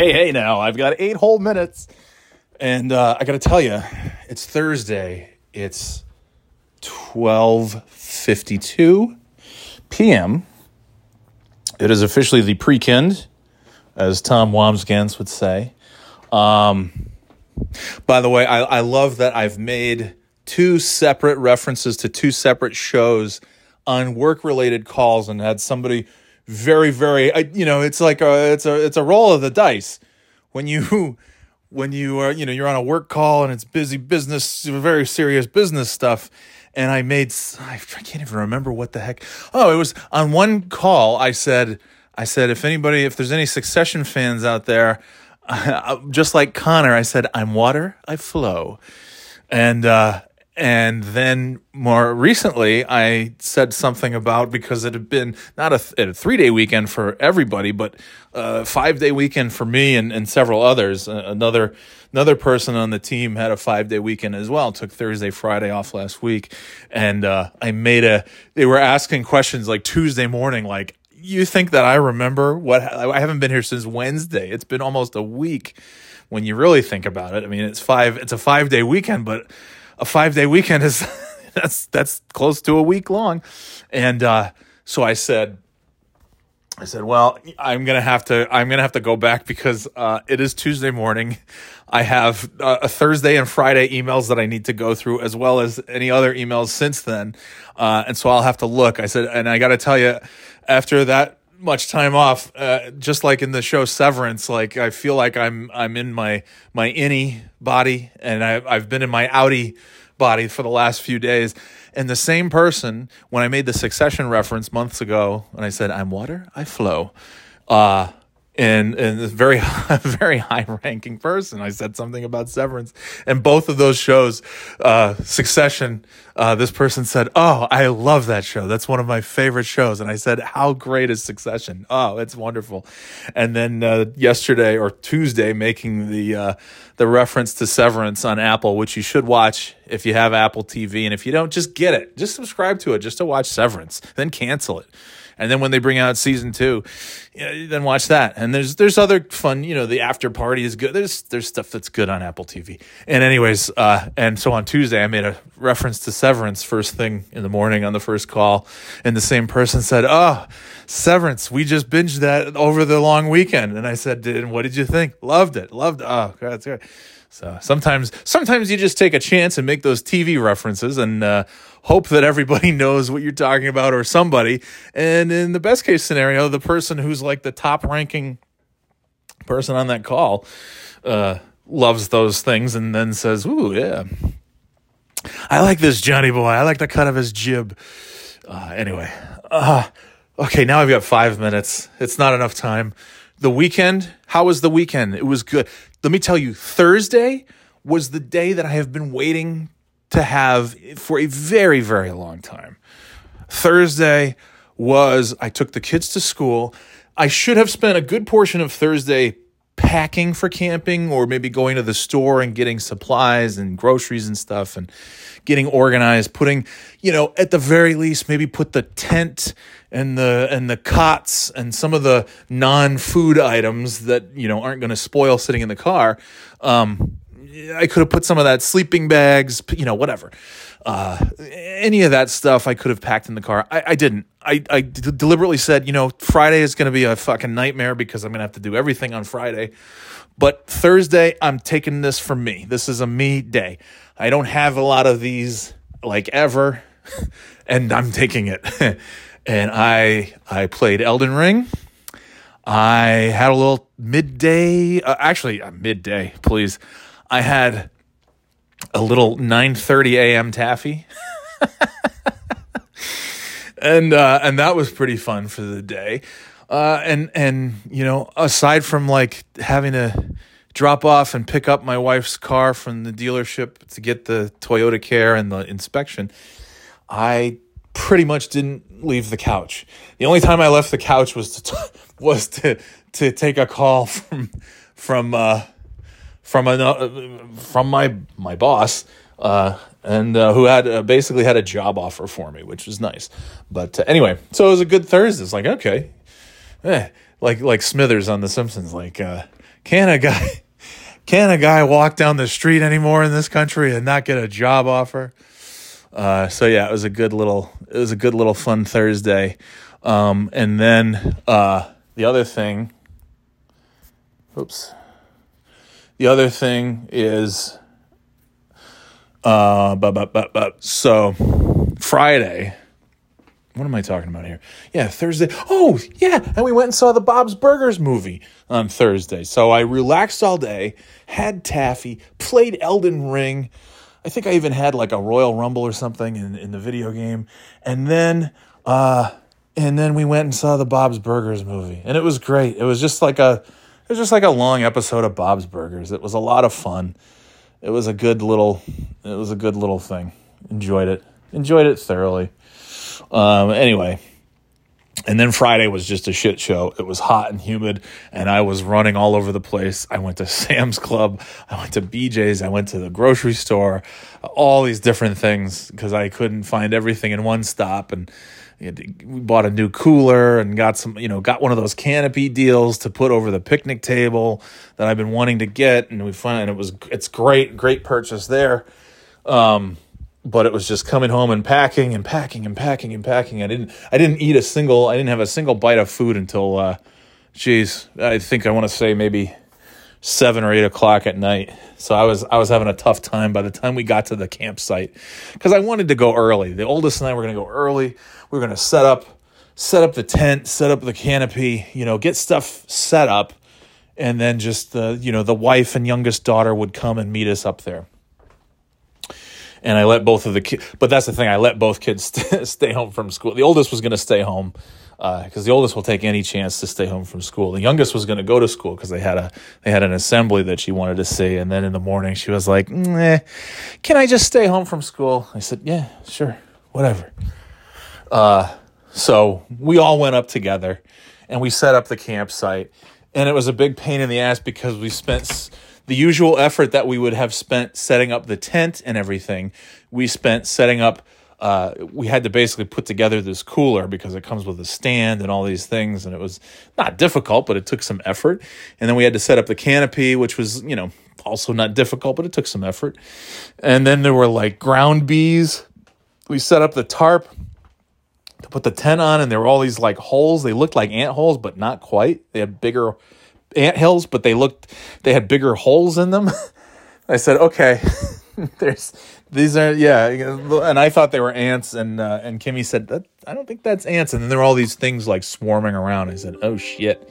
Hey, hey, now I've got eight whole minutes, and uh, I got to tell you, it's Thursday. It's twelve fifty-two p.m. It is officially the pre-kind, as Tom Wambsgans would say. Um, by the way, I, I love that I've made two separate references to two separate shows on work-related calls, and had somebody very, very, I, you know, it's like a, it's a, it's a roll of the dice when you, when you are, you know, you're on a work call and it's busy business, very serious business stuff. And I made, I can't even remember what the heck. Oh, it was on one call. I said, I said, if anybody, if there's any Succession fans out there, just like Connor, I said, I'm water, I flow. And, uh, and then more recently, I said something about because it had been not a, a three day weekend for everybody, but a five day weekend for me and, and several others. Another another person on the team had a five day weekend as well. Took Thursday, Friday off last week, and uh, I made a. They were asking questions like Tuesday morning, like you think that I remember what I haven't been here since Wednesday. It's been almost a week when you really think about it. I mean, it's five. It's a five day weekend, but a five day weekend is that's that's close to a week long, and uh, so I said. I said, "Well, I'm gonna have to. I'm gonna have to go back because uh, it is Tuesday morning. I have uh, a Thursday and Friday emails that I need to go through, as well as any other emails since then, uh, and so I'll have to look." I said, and I got to tell you, after that much time off, uh, just like in the show Severance, like I feel like I'm I'm in my my innie body, and I, I've been in my outie body for the last few days. And the same person, when I made the Succession reference months ago, and I said I'm water, I flow. Uh, and and a very very high ranking person. I said something about Severance, and both of those shows, uh, Succession. Uh, this person said, "Oh, I love that show. That's one of my favorite shows." And I said, "How great is Succession? Oh, it's wonderful." And then uh, yesterday or Tuesday, making the uh, the reference to Severance on Apple, which you should watch if you have Apple TV, and if you don't, just get it. Just subscribe to it, just to watch Severance, then cancel it and then when they bring out season two, then watch that. And there's there's other fun, you know, the after party is good. There's there's stuff that's good on Apple TV. And anyways, uh, and so on Tuesday I made a reference to Severance first thing in the morning on the first call, and the same person said, "Oh, Severance, we just binged that over the long weekend." And I said, "And what did you think? Loved it. Loved. It. Oh, God, that's good." So sometimes, sometimes you just take a chance and make those TV references and uh, hope that everybody knows what you're talking about or somebody. And in the best case scenario, the person who's like the top ranking person on that call uh, loves those things and then says, "Ooh, yeah, I like this Johnny boy. I like the cut of his jib." Uh, anyway, uh, okay, now I've got five minutes. It's not enough time. The weekend, how was the weekend? It was good. Let me tell you, Thursday was the day that I have been waiting to have for a very, very long time. Thursday was, I took the kids to school. I should have spent a good portion of Thursday packing for camping or maybe going to the store and getting supplies and groceries and stuff and getting organized putting you know at the very least maybe put the tent and the and the cots and some of the non-food items that you know aren't going to spoil sitting in the car um, I could have put some of that sleeping bags, you know, whatever. Uh, any of that stuff I could have packed in the car. I, I didn't. I, I d- deliberately said, you know, Friday is going to be a fucking nightmare because I'm going to have to do everything on Friday. But Thursday, I'm taking this for me. This is a me day. I don't have a lot of these like ever, and I'm taking it. and I I played Elden Ring. I had a little midday, uh, actually, uh, midday, please. I had a little 9:30 a.m. taffy. and uh, and that was pretty fun for the day. Uh, and and you know, aside from like having to drop off and pick up my wife's car from the dealership to get the Toyota Care and the inspection, I pretty much didn't leave the couch. The only time I left the couch was to t- was to to take a call from from uh, from a from my my boss, uh, and uh, who had uh, basically had a job offer for me, which was nice. But uh, anyway, so it was a good Thursday. It's like okay, eh, like like Smithers on The Simpsons, like uh, can a guy can a guy walk down the street anymore in this country and not get a job offer? Uh, so yeah, it was a good little it was a good little fun Thursday. Um, and then the other thing, oops, the other thing is, uh, but, but, but, but, so Friday, what am I talking about here? Yeah, Thursday. Oh, yeah. And we went and saw the Bob's Burgers movie on Thursday. So I relaxed all day, had taffy, played Elden Ring. I think I even had like a Royal Rumble or something in, in the video game. And then, uh, and then we went and saw the Bob's Burgers movie. And it was great. It was just like a, was just like a long episode of Bob's Burgers. It was a lot of fun. It was a good little, it was a good little thing. Enjoyed it. Enjoyed it thoroughly. Um, anyway, and then Friday was just a shit show. It was hot and humid, and I was running all over the place. I went to Sam's Club, I went to BJ's, I went to the grocery store, all these different things because I couldn't find everything in one stop. And we bought a new cooler and got some, you know, got one of those canopy deals to put over the picnic table that I've been wanting to get, and we found and it was it's great, great purchase there. Um, but it was just coming home and packing and packing and packing and packing. I didn't I didn't eat a single I didn't have a single bite of food until uh geez, I think I want to say maybe seven or eight o'clock at night. So I was I was having a tough time by the time we got to the campsite because I wanted to go early. The oldest and I were gonna go early. We were gonna set up set up the tent, set up the canopy, you know, get stuff set up, and then just the you know the wife and youngest daughter would come and meet us up there and I let both of the kids. But that's the thing, I let both kids st- stay home from school. The oldest was going to stay home because uh, the oldest will take any chance to stay home from school. The youngest was going to go to school because they had a they had an assembly that she wanted to see, and then in the morning she was like, "Can I just stay home from school?" I said, "Yeah, sure, whatever." Uh, so we all went up together, and we set up the campsite, and it was a big pain in the ass because we spent the usual effort that we would have spent setting up the tent and everything, we spent setting up. Uh, we had to basically put together this cooler because it comes with a stand and all these things, and it was not difficult, but it took some effort. And then we had to set up the canopy, which was you know also not difficult, but it took some effort. And then there were like ground bees. We set up the tarp to put the tent on, and there were all these like holes. They looked like ant holes, but not quite. They had bigger ant hills, but they looked they had bigger holes in them. I said, okay, there's these are yeah, and I thought they were ants, and uh, and Kimmy said I don't think that's ants, and then there are all these things like swarming around. I said, oh shit,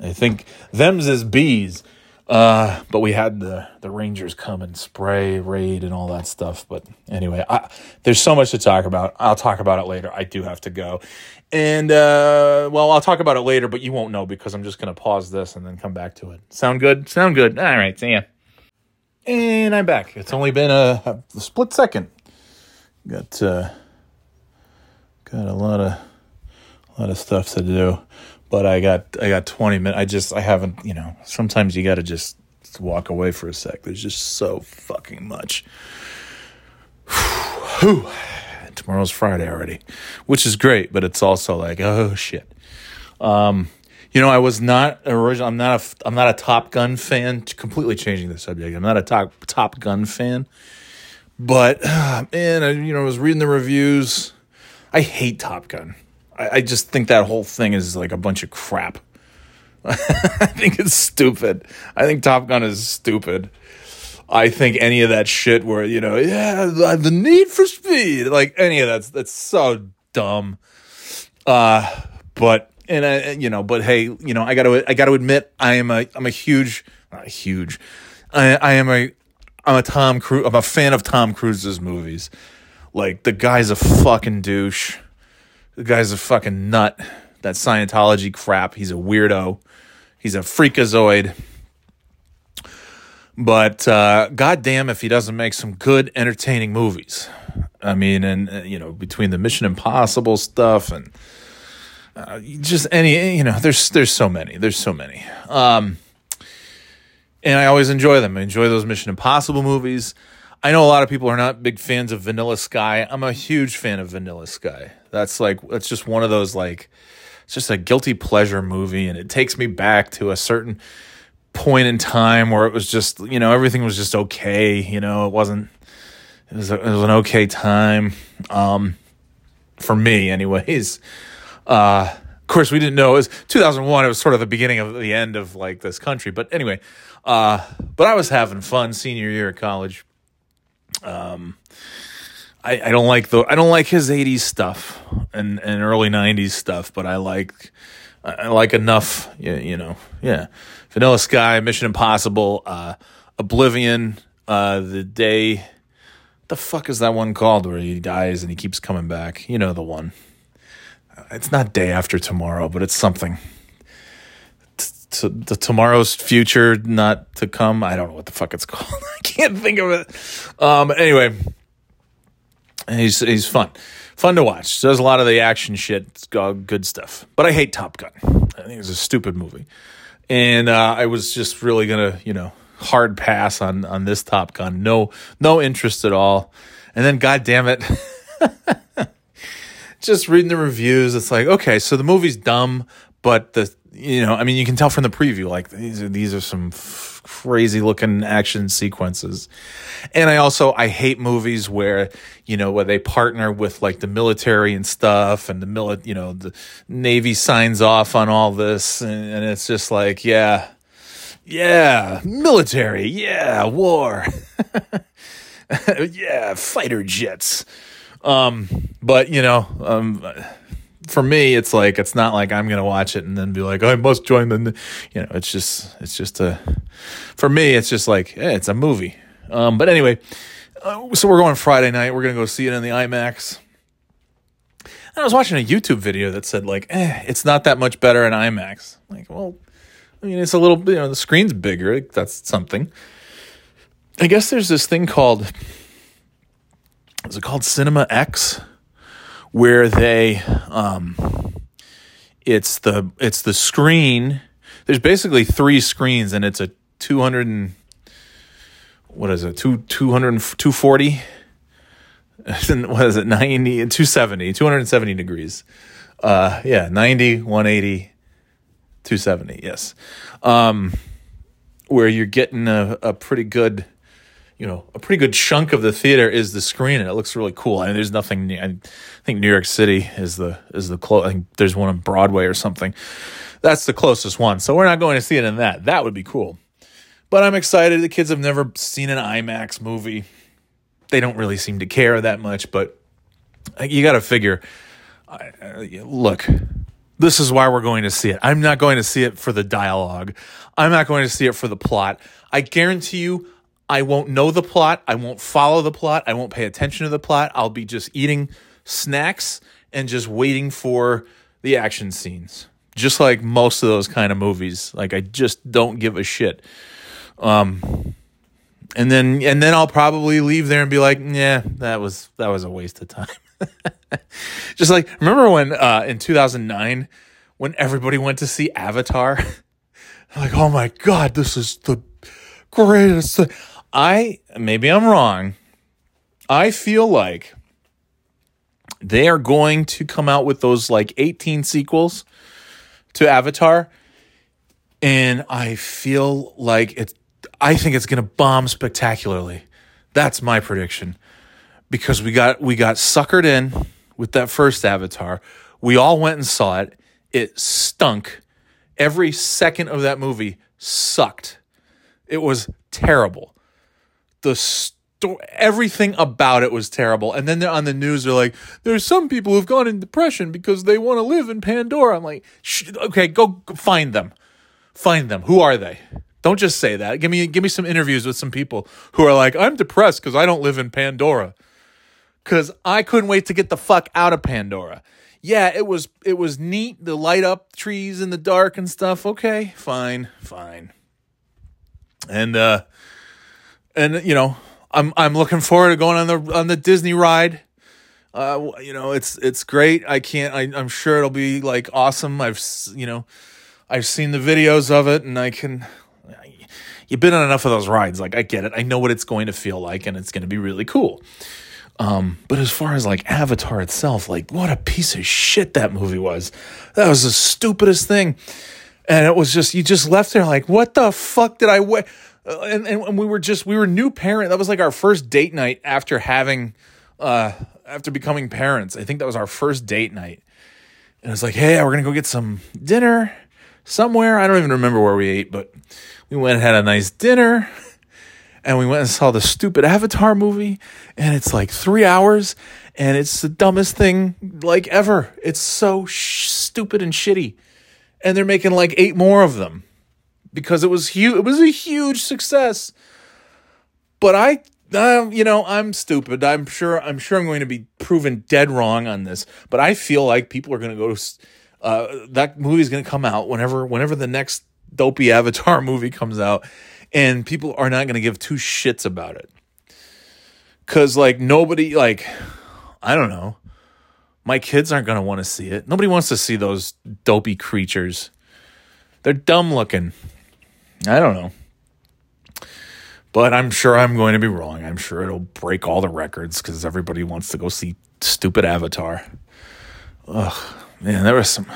I think them's is bees. Uh, but we had the the Rangers come and spray, raid, and all that stuff. But anyway, I, there's so much to talk about. I'll talk about it later. I do have to go, and uh, well, I'll talk about it later, but you won't know because I'm just gonna pause this and then come back to it. Sound good? Sound good? All right, see ya. And I'm back. It's only been a, a split second. Got uh, got a lot of a lot of stuff to do but I got I got 20 minutes. I just I haven't, you know, sometimes you got to just walk away for a sec. There's just so fucking much. Whew. Tomorrow's Friday already, which is great, but it's also like, oh shit. Um, you know, I was not original. I'm not a. I'm not a Top Gun fan. Completely changing the subject. I'm not a Top Top Gun fan, but man, I, you know, I was reading the reviews. I hate Top Gun. I, I just think that whole thing is like a bunch of crap. I think it's stupid. I think Top Gun is stupid. I think any of that shit where you know, yeah, the need for speed, like any of that's that's so dumb. Uh, but and I, you know, but hey, you know, I got to I got to admit, I am a I'm a huge, not huge, I I am a I'm a Tom Cruise. I'm a fan of Tom Cruise's movies. Like the guy's a fucking douche. The guy's a fucking nut. That Scientology crap. He's a weirdo. He's a freakazoid. But uh, goddamn if he doesn't make some good, entertaining movies. I mean, and uh, you know, between the Mission Impossible stuff and uh, just any, you know, there's there's so many. There's so many. Um, and I always enjoy them. I enjoy those Mission Impossible movies. I know a lot of people are not big fans of Vanilla Sky. I'm a huge fan of Vanilla Sky. That's like that's just one of those like it's just a guilty pleasure movie and it takes me back to a certain point in time where it was just you know everything was just okay. You know, it wasn't. It was a, it was an okay time, um, for me, anyways. Uh, of course, we didn't know it was 2001. It was sort of the beginning of the end of like this country. But anyway, uh, but I was having fun senior year of college. Um, I, I don't like the I don't like his 80s stuff and, and early 90s stuff, but I like I like enough, you, you know, yeah. Vanilla Sky, Mission Impossible, uh, Oblivion, uh, the day. The fuck is that one called where he dies and he keeps coming back? You know the one. It's not day after tomorrow, but it's something. T- the tomorrow's future not to come. I don't know what the fuck it's called. I can't think of it. Um. Anyway, he's he's fun fun to watch. Does a lot of the action shit. It's good stuff. But I hate Top Gun. I think it's a stupid movie. And uh, I was just really gonna, you know, hard pass on on this Top Gun. No, no interest at all. And then, god damn it, just reading the reviews, it's like, okay, so the movie's dumb, but the you know, I mean, you can tell from the preview, like these are these are some f- crazy looking action sequences. And I also I hate movies where you know where they partner with like the military and stuff, and the mili- you know the Navy signs off on all this, and, and it's just like, yeah, yeah, military, yeah, war, yeah, fighter jets. Um, but you know, um for me, it's like it's not like I'm gonna watch it and then be like, I must join the. You know, it's just it's just a. For me, it's just like eh, it's a movie. Um, but anyway, uh, so we're going Friday night. We're gonna go see it in the IMAX. And I was watching a YouTube video that said like, eh, it's not that much better in IMAX. Like, well, I mean, it's a little, you know, the screen's bigger. That's something. I guess there's this thing called. Is it called Cinema X? where they um, it's the it's the screen. There's basically three screens, and it's a 200 and what is it? Two 200 240 what is it 90 270 270 degrees uh yeah 90 180 270 yes um where you're getting a, a pretty good you know a pretty good chunk of the theater is the screen and it looks really cool. I mean, there's nothing. I think New York City is the is the close. I think there's one on Broadway or something. That's the closest one. So we're not going to see it in that. That would be cool. But I'm excited. The kids have never seen an IMAX movie. They don't really seem to care that much. But you got to figure. Look, this is why we're going to see it. I'm not going to see it for the dialogue. I'm not going to see it for the plot. I guarantee you, I won't know the plot. I won't follow the plot. I won't pay attention to the plot. I'll be just eating snacks and just waiting for the action scenes. Just like most of those kind of movies. Like I just don't give a shit. Um and then and then I'll probably leave there and be like, "Yeah, that was that was a waste of time." just like remember when uh in 2009 when everybody went to see Avatar? like, "Oh my god, this is the greatest I maybe I'm wrong. I feel like they are going to come out with those like 18 sequels to Avatar and I feel like it's I think it's going to bomb spectacularly. That's my prediction. Because we got we got suckered in with that first Avatar. We all went and saw it. It stunk. Every second of that movie sucked. It was terrible the sto- everything about it was terrible. And then they're on the news, they're like, "There's some people who've gone in depression because they want to live in Pandora." I'm like, "Okay, go find them, find them. Who are they?" Don't just say that. Give me give me some interviews with some people who are like, "I'm depressed because I don't live in Pandora." Cuz I couldn't wait to get the fuck out of Pandora. Yeah, it was it was neat, the light up trees in the dark and stuff. Okay, fine, fine. And uh and you know, I'm I'm looking forward to going on the on the Disney ride. Uh, you know, it's it's great. I can't. I, I'm sure it'll be like awesome. I've you know, I've seen the videos of it, and I can. You've been on enough of those rides. Like I get it. I know what it's going to feel like, and it's going to be really cool. Um, but as far as like Avatar itself, like what a piece of shit that movie was. That was the stupidest thing. and it was just you just left there like, what the fuck did I wear? Uh, and, and we were just we were new parent. That was like our first date night after having uh after becoming parents. I think that was our first date night. And it's like, hey, we're gonna go get some dinner somewhere. I don't even remember where we ate, but we went and had a nice dinner. And we went and saw the stupid Avatar movie, and it's like three hours, and it's the dumbest thing like ever. It's so sh- stupid and shitty, and they're making like eight more of them because it was huge. It was a huge success. But I, uh, you know, I'm stupid. I'm sure. I'm sure I'm going to be proven dead wrong on this. But I feel like people are going to go. Uh, that is going to come out whenever, whenever the next dopey Avatar movie comes out, and people are not going to give two shits about it. Cause like nobody, like I don't know. My kids aren't going to want to see it. Nobody wants to see those dopey creatures. They're dumb looking. I don't know. But I'm sure I'm going to be wrong. I'm sure it'll break all the records because everybody wants to go see stupid Avatar. Ugh, man, there was some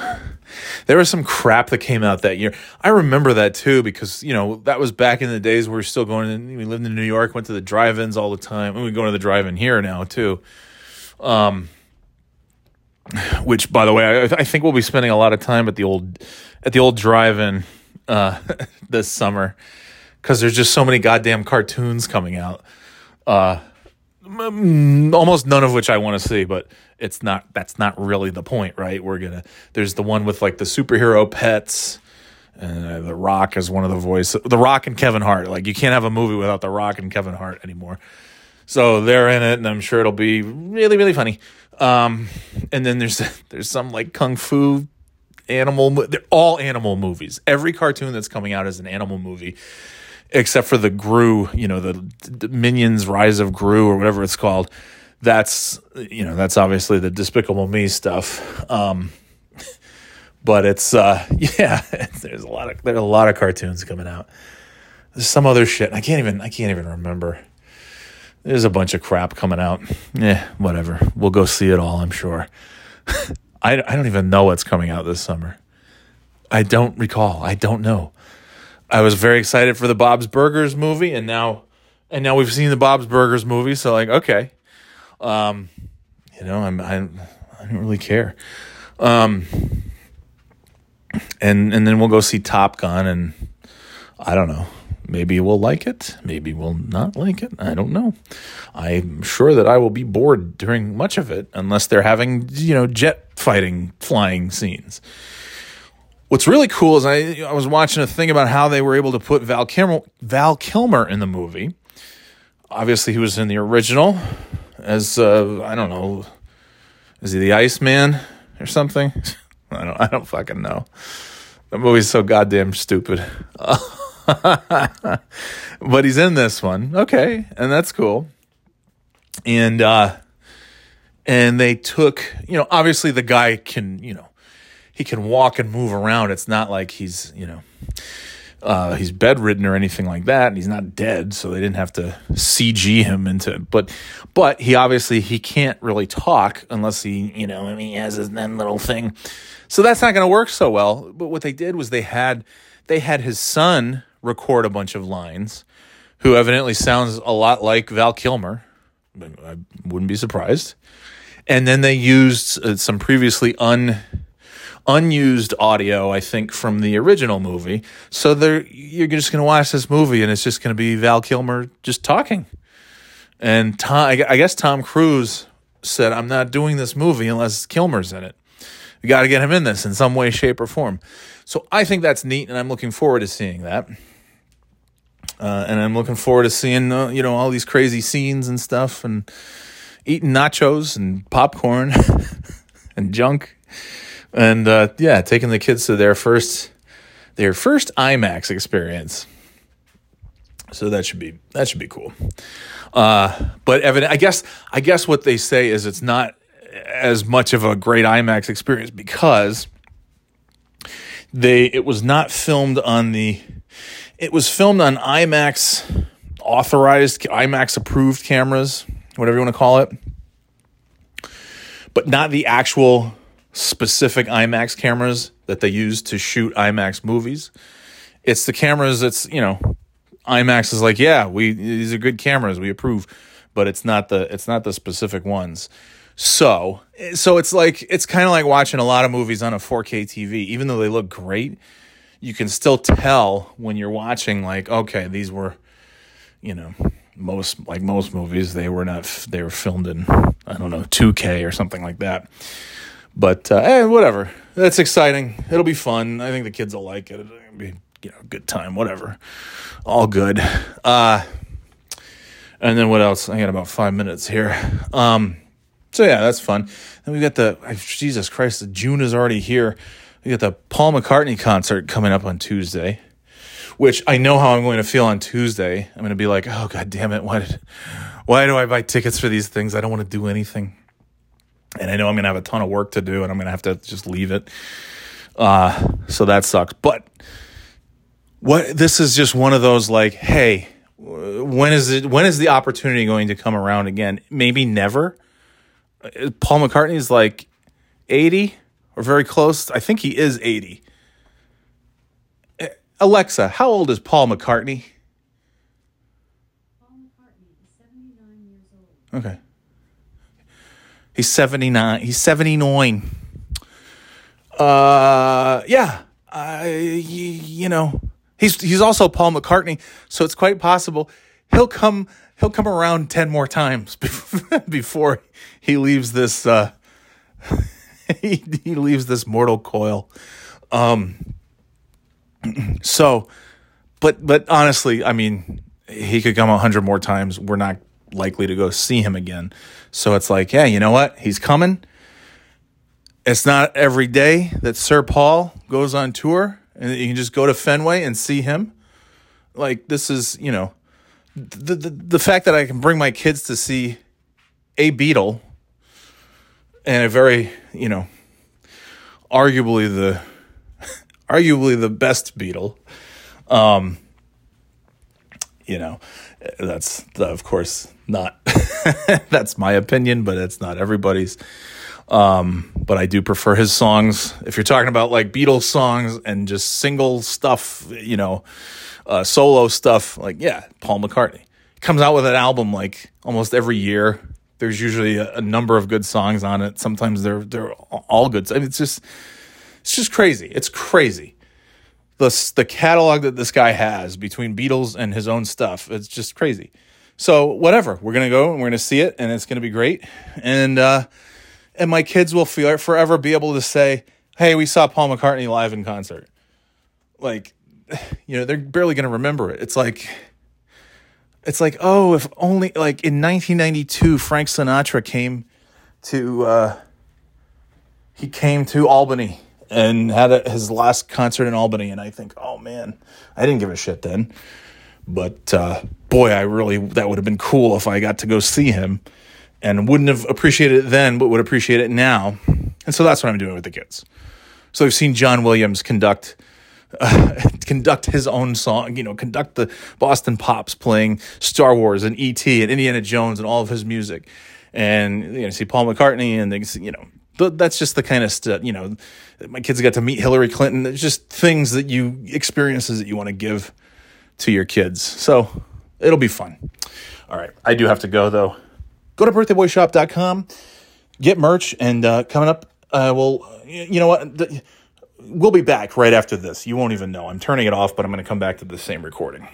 there was some crap that came out that year. I remember that too because you know that was back in the days where we were still going. In, we lived in New York, went to the drive-ins all the time, and we go to the drive-in here now too. Um, which, by the way, I, I, think we'll be spending a lot of time at the old at the old drive-in uh, this summer because there's just so many goddamn cartoons coming out. Uh, almost none of which I want to see, but it's not. That's not really the point, right? We're gonna. There's the one with like the superhero pets. And uh, The Rock is one of the voices. The Rock and Kevin Hart. Like you can't have a movie without The Rock and Kevin Hart anymore. So they're in it, and I'm sure it'll be really, really funny. Um, and then there's there's some like kung fu animal. They're all animal movies. Every cartoon that's coming out is an animal movie, except for the Gru. You know, the, the Minions Rise of Gru or whatever it's called. That's you know that's obviously the Despicable Me stuff. Um, but it's uh, yeah, there's a lot of there's a lot of cartoons coming out. There's some other shit. I can't even I can't even remember. There's a bunch of crap coming out. Yeah, whatever. We'll go see it all, I'm sure. I, I don't even know what's coming out this summer. I don't recall. I don't know. I was very excited for the Bob's Burgers movie, and now, and now we've seen the Bob's Burgers movie. So like, okay, um, you know, I'm I, I don't really care. Um, and and then we'll go see Top Gun, and I don't know. Maybe we'll like it. Maybe we'll not like it. I don't know. I'm sure that I will be bored during much of it unless they're having, you know, jet fighting, flying scenes. What's really cool is I, I was watching a thing about how they were able to put Val Kilmer, Val Kilmer in the movie. Obviously, he was in the original as, uh, I don't know, is he the Iceman or something? I don't, I don't fucking know. The movie's so goddamn stupid. but he's in this one. Okay, and that's cool. And uh and they took, you know, obviously the guy can, you know, he can walk and move around. It's not like he's, you know, uh, he's bedridden or anything like that, and he's not dead, so they didn't have to CG him into. But, but he obviously he can't really talk unless he, you know, I mean, he has his then little thing, so that's not going to work so well. But what they did was they had they had his son record a bunch of lines, who evidently sounds a lot like Val Kilmer. I wouldn't be surprised. And then they used uh, some previously un unused audio, I think, from the original movie. So they you're just going to watch this movie, and it's just going to be Val Kilmer just talking. And Tom, I guess Tom Cruise said, "I'm not doing this movie unless Kilmer's in it. We got to get him in this in some way, shape, or form." So I think that's neat, and I'm looking forward to seeing that. Uh, and I'm looking forward to seeing uh, you know all these crazy scenes and stuff, and eating nachos and popcorn and junk, and uh, yeah, taking the kids to their first their first IMAX experience. So that should be that should be cool. Uh, but evident, I guess I guess what they say is it's not as much of a great IMAX experience because they it was not filmed on the it was filmed on IMAX authorized, IMAX approved cameras, whatever you want to call it, but not the actual specific IMAX cameras that they use to shoot IMAX movies. It's the cameras that's, you know, IMAX is like, yeah, we these are good cameras, we approve, but it's not the it's not the specific ones. So, so it's like it's kind of like watching a lot of movies on a 4K TV even though they look great, you can still tell when you're watching like, okay, these were you know, most like most movies, they were not they were filmed in I don't know 2K or something like that. But uh, eh, whatever, that's exciting. It'll be fun. I think the kids will like it. It'll be you know good time. Whatever, all good. Uh, and then what else? I got about five minutes here. Um, so yeah, that's fun. And we got the Jesus Christ, June is already here. We got the Paul McCartney concert coming up on Tuesday which I know how I'm going to feel on Tuesday. I'm going to be like, oh god damn it, why did, why do I buy tickets for these things? I don't want to do anything, and I know I'm going to have a ton of work to do, and I'm going to have to just leave it. Uh, so that sucks. But what this is just one of those like, hey, when is it? When is the opportunity going to come around again? Maybe never. Paul McCartney's like 80 or very close. I think he is 80 Alexa, how old is Paul McCartney? Paul McCartney is 79 years old. Okay. He's 79. He's 79. Uh yeah. I you know, he's he's also Paul McCartney, so it's quite possible he'll come he'll come around 10 more times before he leaves this uh he, he leaves this mortal coil. Um so, but but honestly, I mean, he could come a hundred more times. We're not likely to go see him again. So it's like, yeah, you know what? He's coming. It's not every day that Sir Paul goes on tour and you can just go to Fenway and see him. Like this is, you know, the the, the fact that I can bring my kids to see a Beatle and a very, you know, arguably the arguably the best Beatle. Um, you know, that's of course not that's my opinion, but it's not everybody's. Um, but I do prefer his songs. If you're talking about like Beatles songs and just single stuff, you know, uh, solo stuff, like yeah, Paul McCartney comes out with an album like almost every year. There's usually a, a number of good songs on it. Sometimes they're they're all good. I mean, it's just it's just crazy. It's crazy. The, the catalog that this guy has between Beatles and his own stuff, it's just crazy. So whatever, we're gonna go and we're gonna see it, and it's gonna be great. And uh, and my kids will feel forever be able to say, "Hey, we saw Paul McCartney live in concert." Like, you know, they're barely gonna remember it. It's like, it's like, oh, if only like in 1992, Frank Sinatra came to uh, he came to Albany and had a, his last concert in Albany. And I think, oh man, I didn't give a shit then. But uh, boy, I really, that would have been cool if I got to go see him and wouldn't have appreciated it then, but would appreciate it now. And so that's what I'm doing with the kids. So I've seen John Williams conduct. Uh, conduct his own song, you know, conduct the Boston Pops playing Star Wars and E.T. and Indiana Jones and all of his music. And, you know, see Paul McCartney and, they, you know, that's just the kind of stuff, you know, my kids got to meet Hillary Clinton. It's just things that you, experiences that you want to give to your kids. So it'll be fun. All right. I do have to go though. Go to birthdayboyshop.com, get merch, and uh, coming up, uh, well, you know what? We'll be back right after this. You won't even know. I'm turning it off, but I'm going to come back to the same recording.